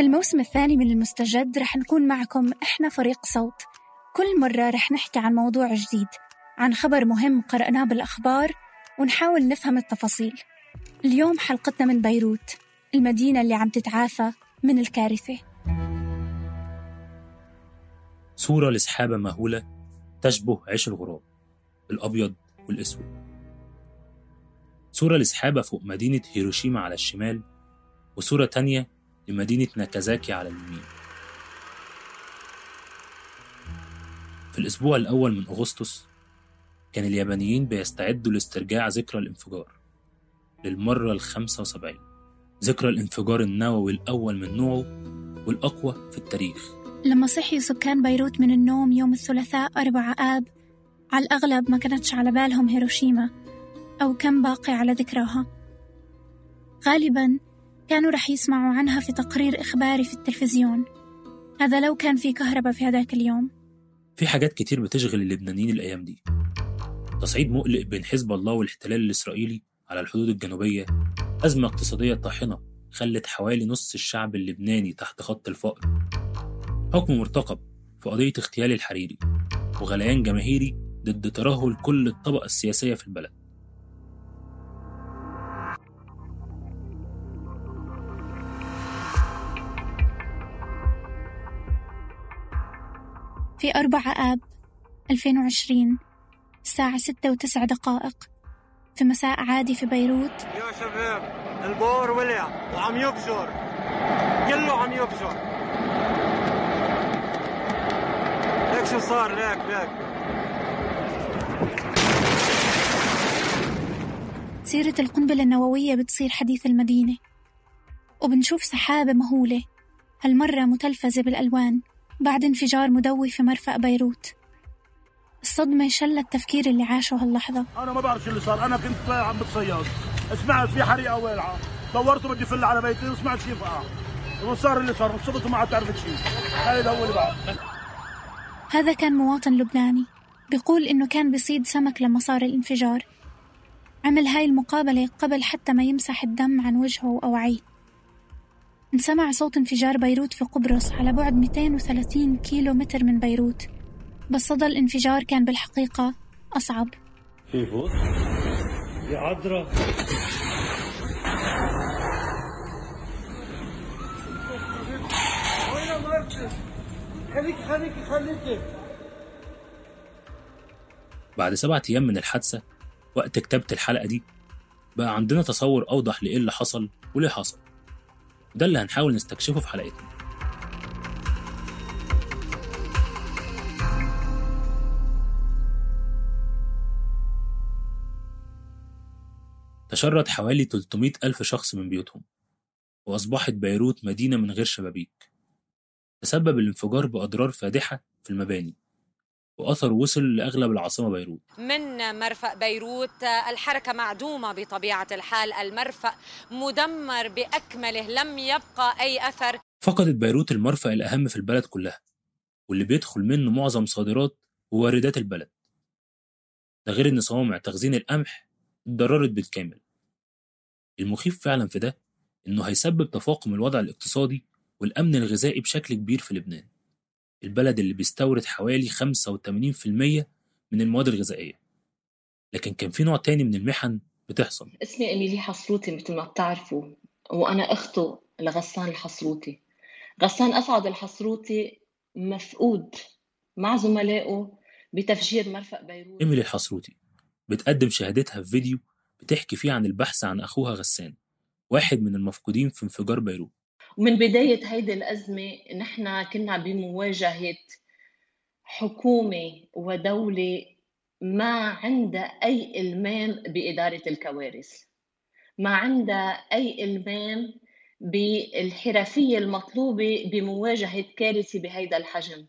في الموسم الثاني من المستجد رح نكون معكم إحنا فريق صوت. كل مرة رح نحكي عن موضوع جديد عن خبر مهم قرأناه بالأخبار ونحاول نفهم التفاصيل. اليوم حلقتنا من بيروت المدينة اللي عم تتعافى من الكارثة. صورة لسحابة مهولة تشبه عيش الغراب الأبيض والأسود. صورة لسحابة فوق مدينة هيروشيما على الشمال وصورة تانية لمدينة ناكازاكي على اليمين. في الأسبوع الأول من أغسطس كان اليابانيين بيستعدوا لاسترجاع ذكرى الانفجار للمرة الخمسة وسبعين. ذكرى الانفجار النووي الأول من نوعه والأقوى في التاريخ. لما صحيوا سكان بيروت من النوم يوم الثلاثاء 4 آب على الأغلب ما كانتش على بالهم هيروشيما أو كم باقي على ذكراها. غالبا كانوا رح يسمعوا عنها في تقرير إخباري في التلفزيون. هذا لو كان في كهرباء في هذاك اليوم. في حاجات كتير بتشغل اللبنانيين الأيام دي. تصعيد مقلق بين حزب الله والاحتلال الإسرائيلي على الحدود الجنوبية. أزمة اقتصادية طاحنة خلت حوالي نص الشعب اللبناني تحت خط الفقر. حكم مرتقب في قضية اغتيال الحريري وغليان جماهيري ضد ترهل كل الطبقة السياسية في البلد. في 4 آب 2020 الساعة ستة وتسع دقائق في مساء عادي في بيروت. يا شباب البور ولع وعم يبشر. كله عم يبشر. ليك شو صار؟ ليك ليك. سيرة القنبلة النووية بتصير حديث المدينة وبنشوف سحابة مهولة هالمرة متلفزة بالألوان. بعد انفجار مدوي في مرفأ بيروت. الصدمة شلت التفكير اللي عاشه هاللحظة أنا ما بعرف شو اللي صار. أنا كنت عم بتصيد. سمعت في حريقة والعه دورت بدي فل على بيتي وسمعت كيف وقع وصار اللي صار؟ وصبت وما عاد عرفت شيء. هاي هو اللي بعد هذا كان مواطن لبناني. بيقول إنه كان بيصيد سمك لما صار الانفجار. عمل هاي المقابلة قبل حتى ما يمسح الدم عن وجهه وأوعيه انسمع صوت انفجار بيروت في قبرص على بعد 230 كيلو متر من بيروت. بس صدى الانفجار كان بالحقيقة أصعب؟ يا عذرة خليكي خليكي خليكي بعد سبعة أيام من الحادثة وقت كتابة الحلقة دي بقى عندنا تصور أوضح لإيه اللي حصل وليه حصل. ده اللي هنحاول نستكشفه في حلقتنا. تشرد حوالي 300 ألف شخص من بيوتهم وأصبحت بيروت مدينة من غير شبابيك. تسبب الانفجار بأضرار فادحة في المباني. وأثر وصل لأغلب العاصمة بيروت. من مرفأ بيروت الحركة معدومة بطبيعة الحال. المرفأ مدمر بأكمله لم يبقى أي أثر. فقدت بيروت المرفأ الأهم في البلد كلها. واللي بيدخل منه معظم صادرات وواردات البلد. ده غير إن صوامع تخزين القمح اتضررت بالكامل. المخيف فعلا في ده إنه هيسبب تفاقم الوضع الاقتصادي والأمن الغذائي بشكل كبير في لبنان. البلد اللي بيستورد حوالي 85% من المواد الغذائية. لكن كان في نوع تاني من المحن بتحصل. اسمي إيميلي حصروتي مثل ما بتعرفوا وأنا أخته لغسان الحصروتي. غسان أسعد الحصروتي مفقود مع زملائه بتفجير مرفأ بيروت. إيميلي الحصروتي بتقدم شهادتها في فيديو بتحكي فيه عن البحث عن أخوها غسان واحد من المفقودين في انفجار بيروت. ومن بداية هيدي الأزمة نحن كنا بمواجهة حكومة ودولة ما عندها أي إلمام بإدارة الكوارث ما عندها أي إلمام بالحرفية المطلوبة بمواجهة كارثة بهيدا الحجم.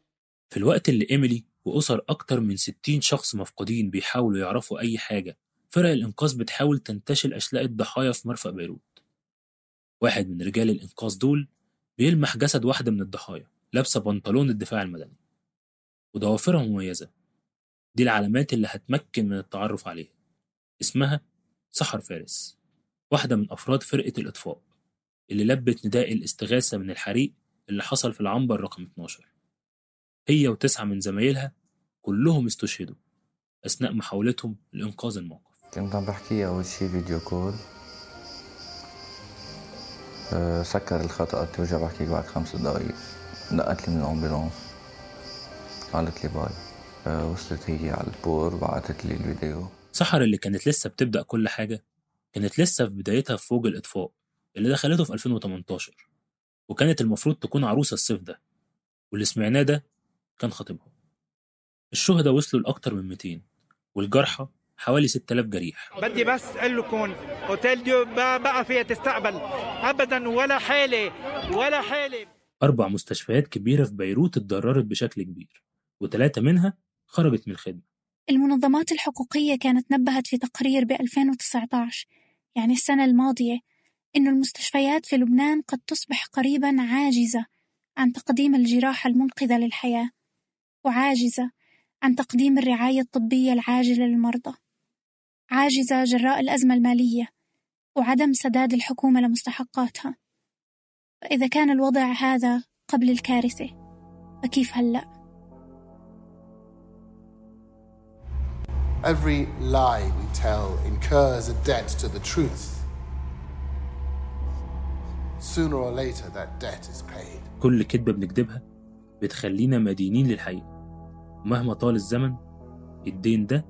في الوقت اللي إيميلي وأسر أكتر من 60 شخص مفقودين بيحاولوا يعرفوا أي حاجة فرق الإنقاذ بتحاول تنتشل أشلاء الضحايا في مرفأ بيروت. واحد من رجال الإنقاذ دول بيلمح جسد واحدة من الضحايا لابسة بنطلون الدفاع المدني. وضوافرها مميزة. دي العلامات اللي هتمكن من التعرف عليها. اسمها سحر فارس واحدة من أفراد فرقة الإطفاء اللي لبت نداء الاستغاثة من الحريق اللي حصل في العنبر رقم 12 هي وتسعة من زمايلها كلهم استشهدوا أثناء محاولتهم لإنقاذ الموقف. كنت عم بحكيها أول شي فيديو كول. سكر الخط قلت له بحكيك بعد خمس دقايق. دقت لي من ال ambulance. قالت لي bye. أه وصلت هي على البور بعتت لي الفيديو. سحر اللي كانت لسه بتبدأ كل حاجة كانت لسه في بدايتها في فوج الإطفاء اللي دخلته في 2018 وكانت المفروض تكون عروسة الصيف ده. واللي سمعناه ده كان خطيبها. الشهداء وصلوا لأكتر من 200 والجرحى حوالي 6000 جريح. بدي بس أقول لكم أوتيل ديو ما بقى فيها تستقبل. ابدا ولا حالة ولا حالة. أربع مستشفيات كبيرة في بيروت اتضررت بشكل كبير وثلاثة منها خرجت من الخدمة. المنظمات الحقوقية كانت نبهت في تقرير ب 2019 يعني السنة الماضية إن المستشفيات في لبنان قد تصبح قريبا عاجزة عن تقديم الجراحة المنقذة للحياة وعاجزة عن تقديم الرعاية الطبية العاجلة للمرضى. عاجزة جراء الأزمة المالية وعدم سداد الحكومة لمستحقاتها فإذا كان الوضع هذا قبل الكارثة فكيف هلأ؟ Every lie we tell incurs a debt to the truth. Sooner or later, that debt is paid. كل كذبة بنكذبها بتخلينا مدينين للحقيقة ومهما طال الزمن الدين ده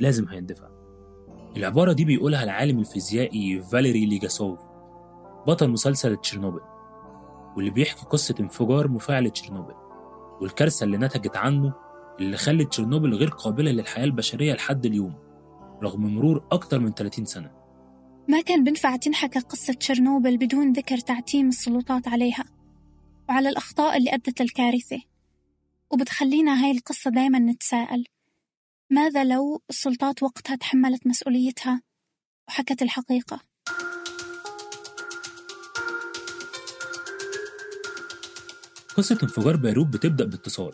لازم هيندفع العبارة دي بيقولها العالم الفيزيائي فاليري ليجاسوف بطل مسلسل تشيرنوبل واللي بيحكي قصة انفجار مفاعل تشيرنوبل والكارثة اللي نتجت عنه اللي خلت تشيرنوبل غير قابلة للحياة البشرية لحد اليوم رغم مرور أكتر من 30 سنة. ما كان بنفع تنحكى قصة تشيرنوبل بدون ذكر تعتيم السلطات عليها وعلى الأخطاء اللي أدت للكارثة وبتخلينا هاي القصة دايما نتساءل. ماذا لو السلطات وقتها تحملت مسؤوليتها وحكت الحقيقة؟ قصة انفجار بيروت بتبدأ باتصال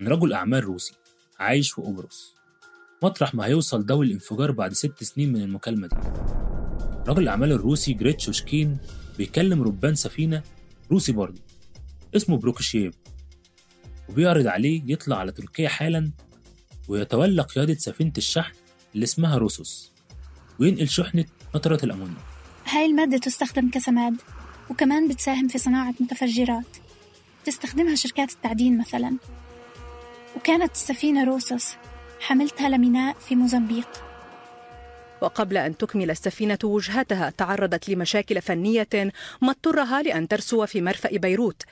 من رجل أعمال روسي عايش في قبرص مطرح ما هيوصل ضوء الانفجار بعد ست سنين من المكالمة دي. رجل الأعمال الروسي جريتشوشكين بيكلم ربان سفينة روسي برضه اسمه بروكشيف وبيعرض عليه يطلع على تركيا حالا ويتولى قيادة سفينة الشحن اللي اسمها روسوس. وينقل شحنة نترة الأمونيوم. هاي المادة تستخدم كسماد وكمان بتساهم في صناعة متفجرات. تستخدمها شركات التعدين مثلا. وكانت السفينة روسوس حملتها لميناء في موزمبيق. وقبل أن تكمل السفينة وجهتها تعرضت لمشاكل فنية ما اضطرها لأن ترسو في مرفأ بيروت.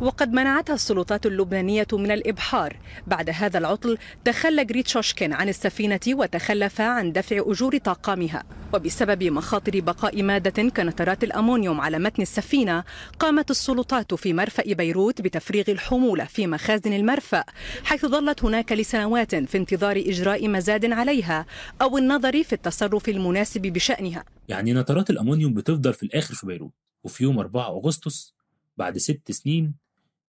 وقد منعتها السلطات اللبنانية من الإبحار. بعد هذا العطل تخلى جريتشوشكين عن السفينة وتخلف عن دفع أجور طاقمها. وبسبب مخاطر بقاء مادة كنترات الأمونيوم على متن السفينة قامت السلطات في مرفأ بيروت بتفريغ الحمولة في مخازن المرفأ حيث ظلت هناك لسنوات في انتظار إجراء مزاد عليها أو النظر في التصرف المناسب بشأنها. يعني نترات الأمونيوم بتفضل في الآخر في بيروت وفي يوم 4 أغسطس بعد ست سنين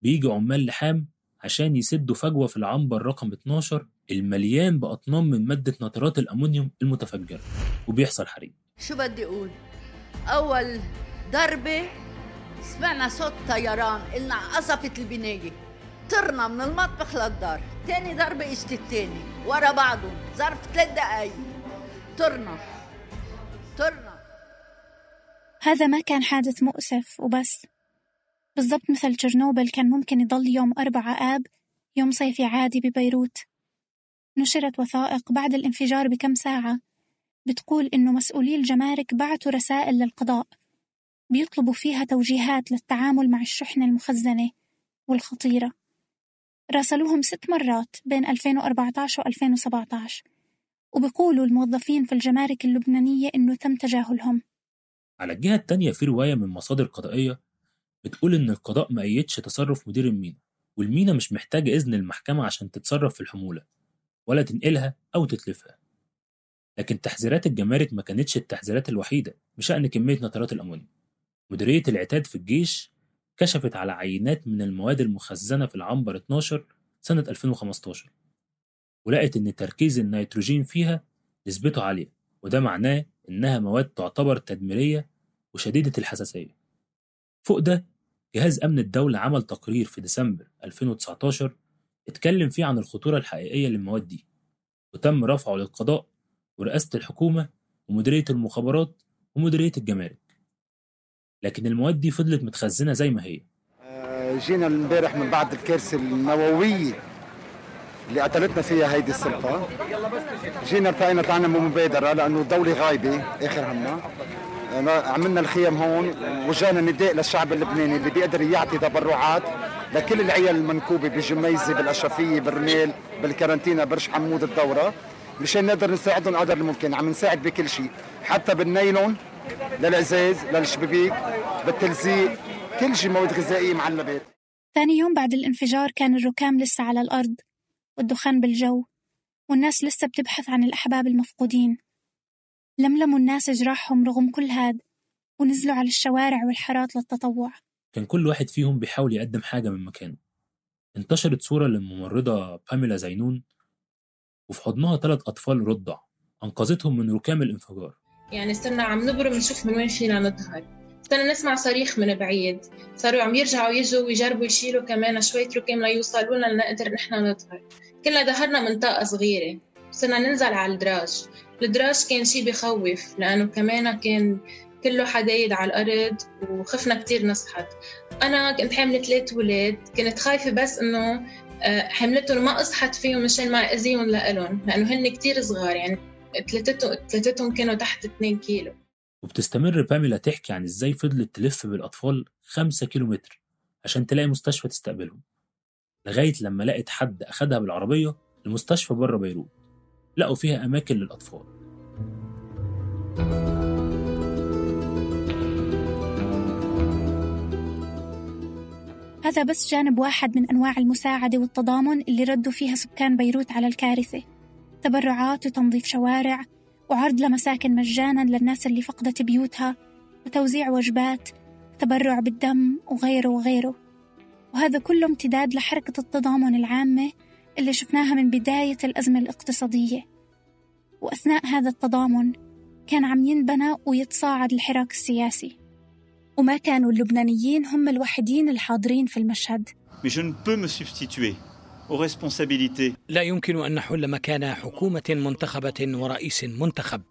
بيجي عمال لحام عشان يسدوا فجوة في العنبر رقم 12 المليان بأطنان من مادة نترات الأمونيوم المتفجرة وبيحصل حريق. شو بدي أقول؟ أول ضربة سمعنا صوت طيران قلنا قصفت البناية. طرنا من المطبخ للدار. تاني ضربة اجت التاني ورا بعضهم ظرف ثلاث دقايق. طرنا طرنا. هذا ما كان حادث مؤسف وبس. بالضبط مثل تشيرنوبل كان ممكن يضل يوم أربعة آب يوم صيفي عادي ببيروت. نشرت وثائق بعد الانفجار بكم ساعة. بتقول إنه مسؤولي الجمارك بعتوا رسائل للقضاء. بيطلبوا فيها توجيهات للتعامل مع الشحنة المخزنة والخطيرة. راسلوهم ست مرات بين 2014 و 2017 وبيقولوا الموظفين في الجمارك اللبنانية إنه تم تجاهلهم. على الجهة التانية في رواية من مصادر قضائية بتقول إن القضاء ما أيدش تصرف مدير المينا والمينا مش محتاجة إذن المحكمة عشان تتصرف في الحمولة ولا تنقلها أو تتلفها. لكن تحذيرات الجمارك ما كانتش التحذيرات الوحيدة بشأن كمية نترات الأمونيا مديرية العتاد في الجيش كشفت على عينات من المواد المخزنة في العنبر 12 سنة 2015 ولقت إن تركيز النيتروجين فيها نسبته عالية وده معناه إنها مواد تعتبر تدميرية وشديدة الحساسية. فوق ده جهاز أمن الدولة عمل تقرير في ديسمبر 2019 اتكلم فيه عن الخطورة الحقيقية للمواد دي وتم رفعه للقضاء ورئاسة الحكومة ومديرية المخابرات ومديرية الجمارك. لكن المواد دي فضلت متخزنة زي ما هي. جينا امبارح من بعد الكارثة النووية اللي قتلتنا فيها هيدي السلطة. جينا ارتقينا طلعنا بمبادرة لأنه الدولة غايبة آخر همنا عملنا الخيم هون وجانا نداء للشعب اللبناني اللي بيقدر يعطي تبرعات لكل العيال المنكوبة بجميزة بالأشرفية بالرمال بالكارنتينا برش حمود الدورة. مشان نقدر نساعدهم قدر الممكن عم نساعد بكل شيء حتى بالنايلون للعزاز للشبابيك بالتلزيق كل شيء مواد غذائية معلبات. ثاني يوم بعد الانفجار كان الركام لسه على الأرض والدخان بالجو والناس لسه بتبحث عن الأحباب المفقودين. لملموا الناس جراحهم رغم كل هاد ونزلوا على الشوارع والحارات للتطوع. كان كل واحد فيهم بيحاول يقدم حاجة من مكانه. انتشرت صورة للممرضة باميلا زينون وفي حضنها ثلاث أطفال رضع أنقذتهم من ركام الانفجار. يعني صرنا عم نبرم نشوف من وين فينا نظهر. صرنا نسمع صريخ من بعيد. صاروا عم يرجعوا يجوا ويجربوا يشيلوا كمان شوية ركام ليوصلوا لنا لنقدر نحن نظهر. كنا ظهرنا منطقة صغيرة. صرنا ننزل على الدراج. الدراج كان شيء بخوف لأنه كمان كان كله حدايد على الأرض وخفنا كتير نصحت. أنا كنت حاملة ثلاث ولاد كنت خايفة بس إنه حملتهم ما أصحت فيهم مشان ما أذيهم لإلهم لأنه هن كتير صغار يعني ثلاثتهم ثلاثتهم كانوا تحت 2 كيلو. وبتستمر باميلا تحكي عن إزاي فضلت تلف بالأطفال 5 كيلومتر عشان تلاقي مستشفى تستقبلهم. لغاية لما لقت حد أخدها بالعربية لمستشفى بره بيروت. لقوا فيها أماكن للأطفال. هذا بس جانب واحد من أنواع المساعدة والتضامن اللي ردوا فيها سكان بيروت على الكارثة. تبرعات وتنظيف شوارع وعرض لمساكن مجانا للناس اللي فقدت بيوتها وتوزيع وجبات وتبرع بالدم وغيره وغيره. وهذا كله امتداد لحركة التضامن العامة اللي شفناها من بداية الأزمة الاقتصادية. وأثناء هذا التضامن كان عم ينبنى ويتصاعد الحراك السياسي. وما كانوا اللبنانيين هم الوحيدين الحاضرين في المشهد. لا يمكن أن نحل مكان حكومة منتخبة ورئيس منتخب.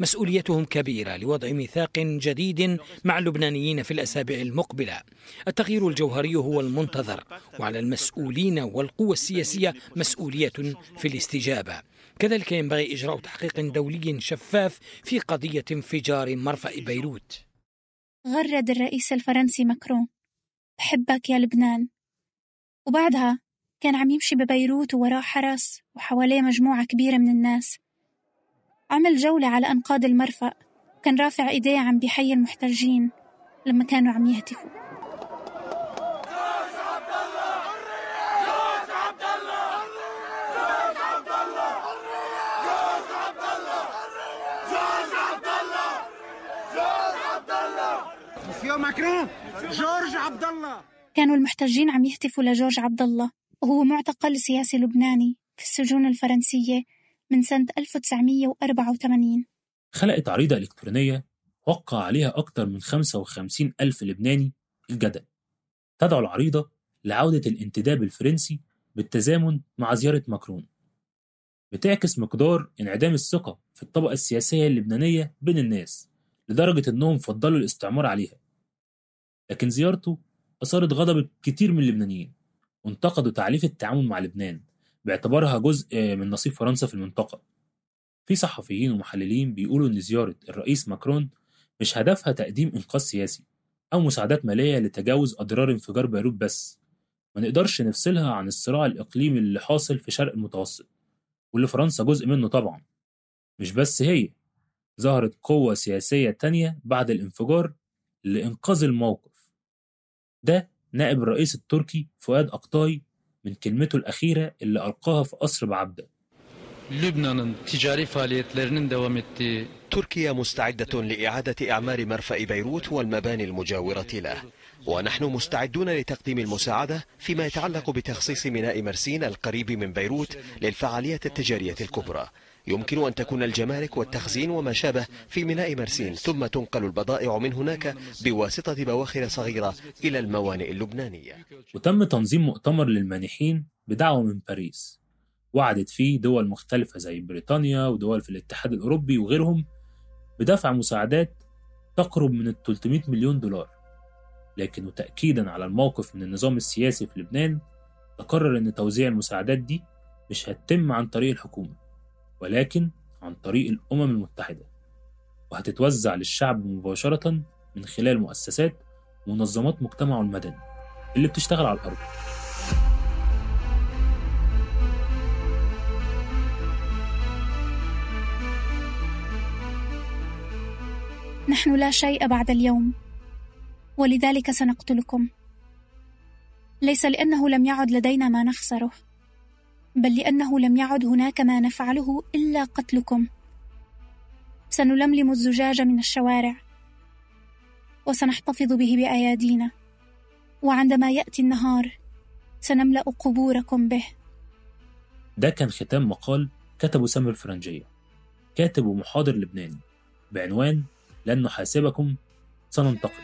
مسؤوليتهم كبيرة لوضع ميثاق جديد مع اللبنانيين في الأسابيع المقبلة. التغيير الجوهري هو المنتظر وعلى المسؤولين والقوى السياسية مسؤولية في الاستجابة. كذلك ينبغي إجراء تحقيق دولي شفاف في قضية انفجار مرفأ بيروت. غرد الرئيس الفرنسي ماكرون. بحبك يا لبنان. وبعدها كان عم يمشي ببيروت ووراه حرس وحواليه مجموعة كبيرة من الناس. عمل جولة على أنقاض المرفأ؟ وكان رافع إيديه عم بيحيي المحتجين لما كانوا عم يهتفوا. ماكرون جورج عبد الله كانوا المحتجين عم يهتفوا لجورج عبد الله وهو معتقل سياسي لبناني في السجون الفرنسية من سنة 1984 خلقت عريضة إلكترونية وقع عليها أكثر من 55 ألف لبناني الجدل. تدعو العريضة لعودة الانتداب الفرنسي بالتزامن مع زيارة ماكرون. بتعكس مقدار انعدام الثقة في الطبقة السياسية اللبنانية بين الناس لدرجة إنهم فضلوا الاستعمار عليها. لكن زيارته أثارت غضب كتير من اللبنانيين وانتقدوا تعريف التعامل مع لبنان. باعتبارها جزء من نصيب فرنسا في المنطقة. في صحفيين ومحللين بيقولوا إن زيارة الرئيس ماكرون مش هدفها تقديم إنقاذ سياسي أو مساعدات مالية لتجاوز أضرار انفجار بيروت بس. ما نقدرش نفصلها عن الصراع الإقليمي اللي حاصل في شرق المتوسط واللي فرنسا جزء منه طبعا. مش بس هي ظهرت قوة سياسية تانية بعد الانفجار لإنقاذ الموقف. ده نائب الرئيس التركي فؤاد أقطاي من كلمته الأخيرة اللي ألقاها في قصر بعبدة. Lübnan'ın ticari faaliyetlerinin devam ettiği تركيا مستعدة لإعادة إعمار مرفأ بيروت والمباني المجاورة له. ونحن مستعدون لتقديم المساعدة فيما يتعلق بتخصيص ميناء مرسين القريب من بيروت للفعالية التجارية الكبرى. يمكن أن تكون الجمارك والتخزين وما شابه في ميناء مرسين ثم تنقل البضائع من هناك بواسطة بواخر صغيرة إلى الموانئ اللبنانية. وتم تنظيم مؤتمر للمانحين بدعوة من باريس. وعدت فيه دول مختلفة زي بريطانيا ودول في الاتحاد الأوروبي وغيرهم بدفع مساعدات تقرب من ال 300 مليون دولار. لكن وتأكيدا على الموقف من النظام السياسي في لبنان تقرر أن توزيع المساعدات دي مش هتتم عن طريق الحكومة. ولكن عن طريق الأمم المتحدة وهتتوزع للشعب مباشرة من خلال مؤسسات ومنظمات مجتمعه المدني اللي بتشتغل على الأرض. نحن لا شيء بعد اليوم ولذلك سنقتلكم. ليس لأنه لم يعد لدينا ما نخسره. بل لأنه لم يعد هناك ما نفعله إلا قتلكم. سنلملم الزجاج من الشوارع وسنحتفظ به بأيادينا وعندما يأتي النهار سنملأ قبوركم به. ده كان ختام مقال كتبه سامر الفرنجية كاتب ومحاضر لبناني بعنوان لن نحاسبكم سننتقم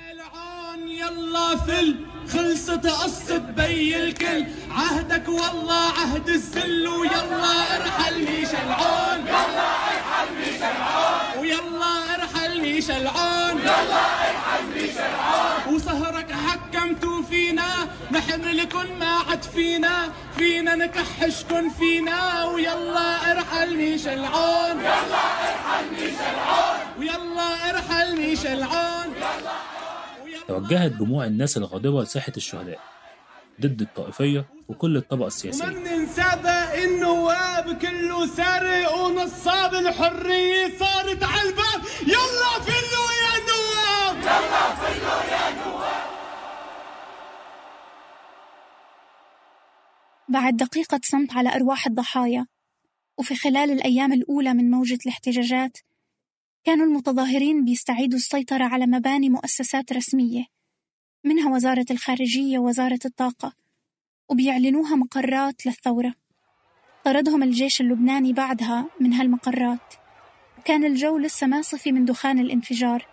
يلا فل. خلصت قصة بي الكل. عهدك والله عهد الذل ويلا ارحل ميش العون. يلا ارحل ميش العون. ويلا ارحل ميش العون. يلا ارحل ميش العون. وسهرك حكمتوا فينا نحملكن ما عد فينا فينا نكحشكن فينا ويلا ارحل ميش العون. يلا ارحل ميش العون. ويلا ارحل ميش العون. توجهت جموع الناس الغاضبة لساحة الشهداء ضد الطائفية وكل الطبقة السياسية. ومن نسابة النواب كله سارق ونصاب الحرية صارت على الباب يلا فلوا يا نواب يلا فلوا يا نواب. بعد دقيقة صمت على أرواح الضحايا وفي خلال الأيام الأولى من موجة الاحتجاجات كانوا المتظاهرين بيستعيدوا السيطرة على مباني مؤسسات رسمية منها وزارة الخارجية ووزارة الطاقة وبيعلنوها مقرات للثورة. طردهم الجيش اللبناني بعدها من هالمقرات. كان الجو لسه ما صفي من دخان الانفجار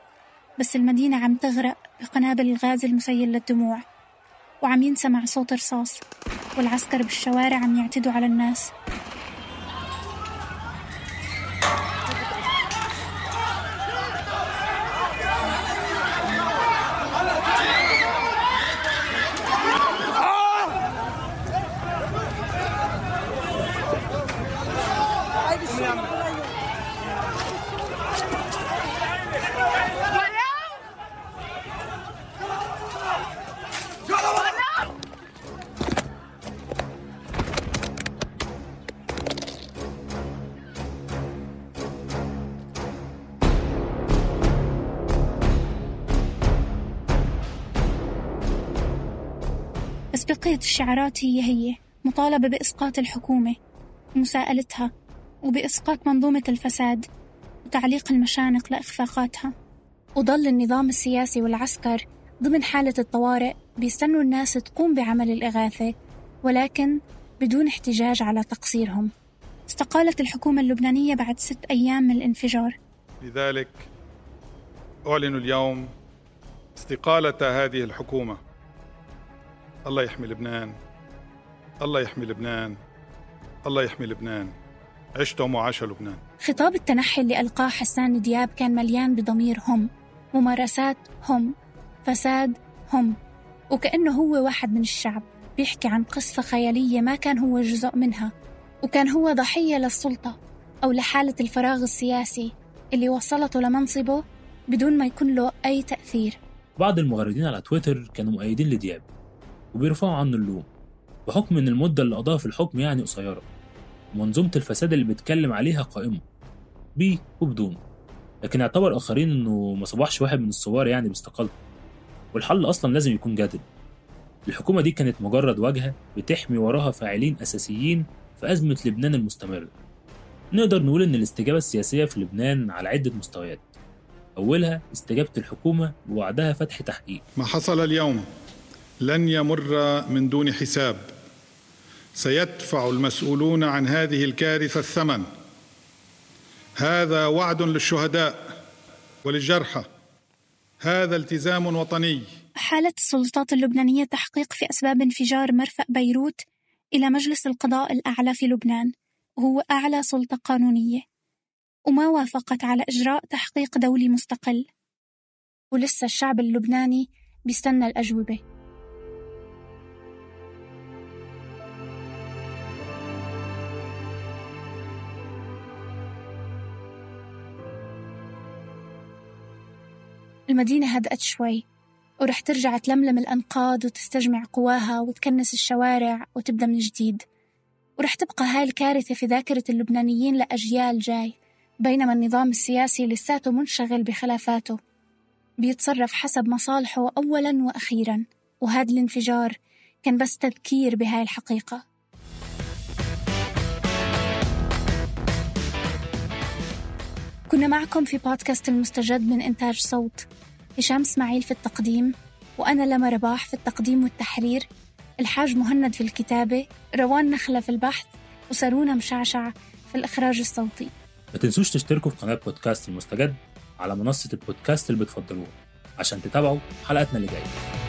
بس المدينة عم تغرق بقنابل الغاز المسيل للدموع وعم ينسمع صوت رصاص والعسكر بالشوارع عم يعتدوا على الناس. الشعارات هي هي مطالبة بإسقاط الحكومة ومساءلتها وبإسقاط منظومة الفساد وتعليق المشانق لإخفاقاتها. وظل النظام السياسي والعسكر ضمن حالة الطوارئ بيستنوا الناس تقوم بعمل الإغاثة ولكن بدون احتجاج على تقصيرهم. استقالت الحكومة اللبنانية بعد ست أيام من الانفجار. لذلك أعلن اليوم استقالة هذه الحكومة. الله يحمي لبنان. الله يحمي لبنان. الله يحمي لبنان. عشتم وعاش لبنان. خطاب التنحي اللي ألقاه حسان دياب كان مليان بضمير هم ممارسات هم فساد هم وكأنه هو واحد من الشعب بيحكي عن قصة خيالية ما كان هو جزء منها وكان هو ضحية للسلطة أو لحالة الفراغ السياسي اللي وصلته لمنصبه بدون ما يكون له أي تأثير. بعض المغردين على تويتر كانوا مؤيدين لدياب. وبيرفعوا عنه اللوم بحكم إن المدة اللي قضاها في الحكم يعني قصيرة. ومنظومة الفساد اللي بيتكلم عليها قائمة بيه وبدون. لكن اعتبر آخرين إنه ما صبحش واحد من الثوار يعني باستقالته. والحل أصلا لازم يكون جادل الحكومة دي كانت مجرد واجهة بتحمي وراها فاعلين أساسيين في أزمة لبنان المستمرة نقدر نقول إن الاستجابة السياسية في لبنان على عدة مستويات. أولها استجابة الحكومة بوعدها فتح تحقيق. ما حصل اليوم. لن يمر من دون حساب. سيدفع المسؤولون عن هذه الكارثة الثمن. هذا وعد للشهداء وللجرحى. هذا التزام وطني. حالت السلطات اللبنانية تحقيق في أسباب انفجار مرفأ بيروت إلى مجلس القضاء الأعلى في لبنان. وهو أعلى سلطة قانونية. وما وافقت على إجراء تحقيق دولي مستقل. ولسه الشعب اللبناني بيستنى الأجوبة. المدينة هدأت شوي ورح ترجع تلملم الأنقاض وتستجمع قواها وتكنس الشوارع وتبدأ من جديد. ورح تبقى هاي الكارثة في ذاكرة اللبنانيين لأجيال جاي بينما النظام السياسي لساته منشغل بخلافاته. بيتصرف حسب مصالحه أولا وأخيرا وهذا الانفجار كان بس تذكير بهاي الحقيقة. كنا معكم في بودكاست المستجد من إنتاج صوت هشام إسماعيل في التقديم وأنا لما رباح في التقديم والتحرير الحاج مهند في الكتابة روان نخلة في البحث وسارونا مشعشع في الإخراج الصوتي. ما تنسوش تشتركوا في قناة بودكاست المستجد على منصة البودكاست اللي بتفضلوها عشان تتابعوا حلقاتنا اللي جاية.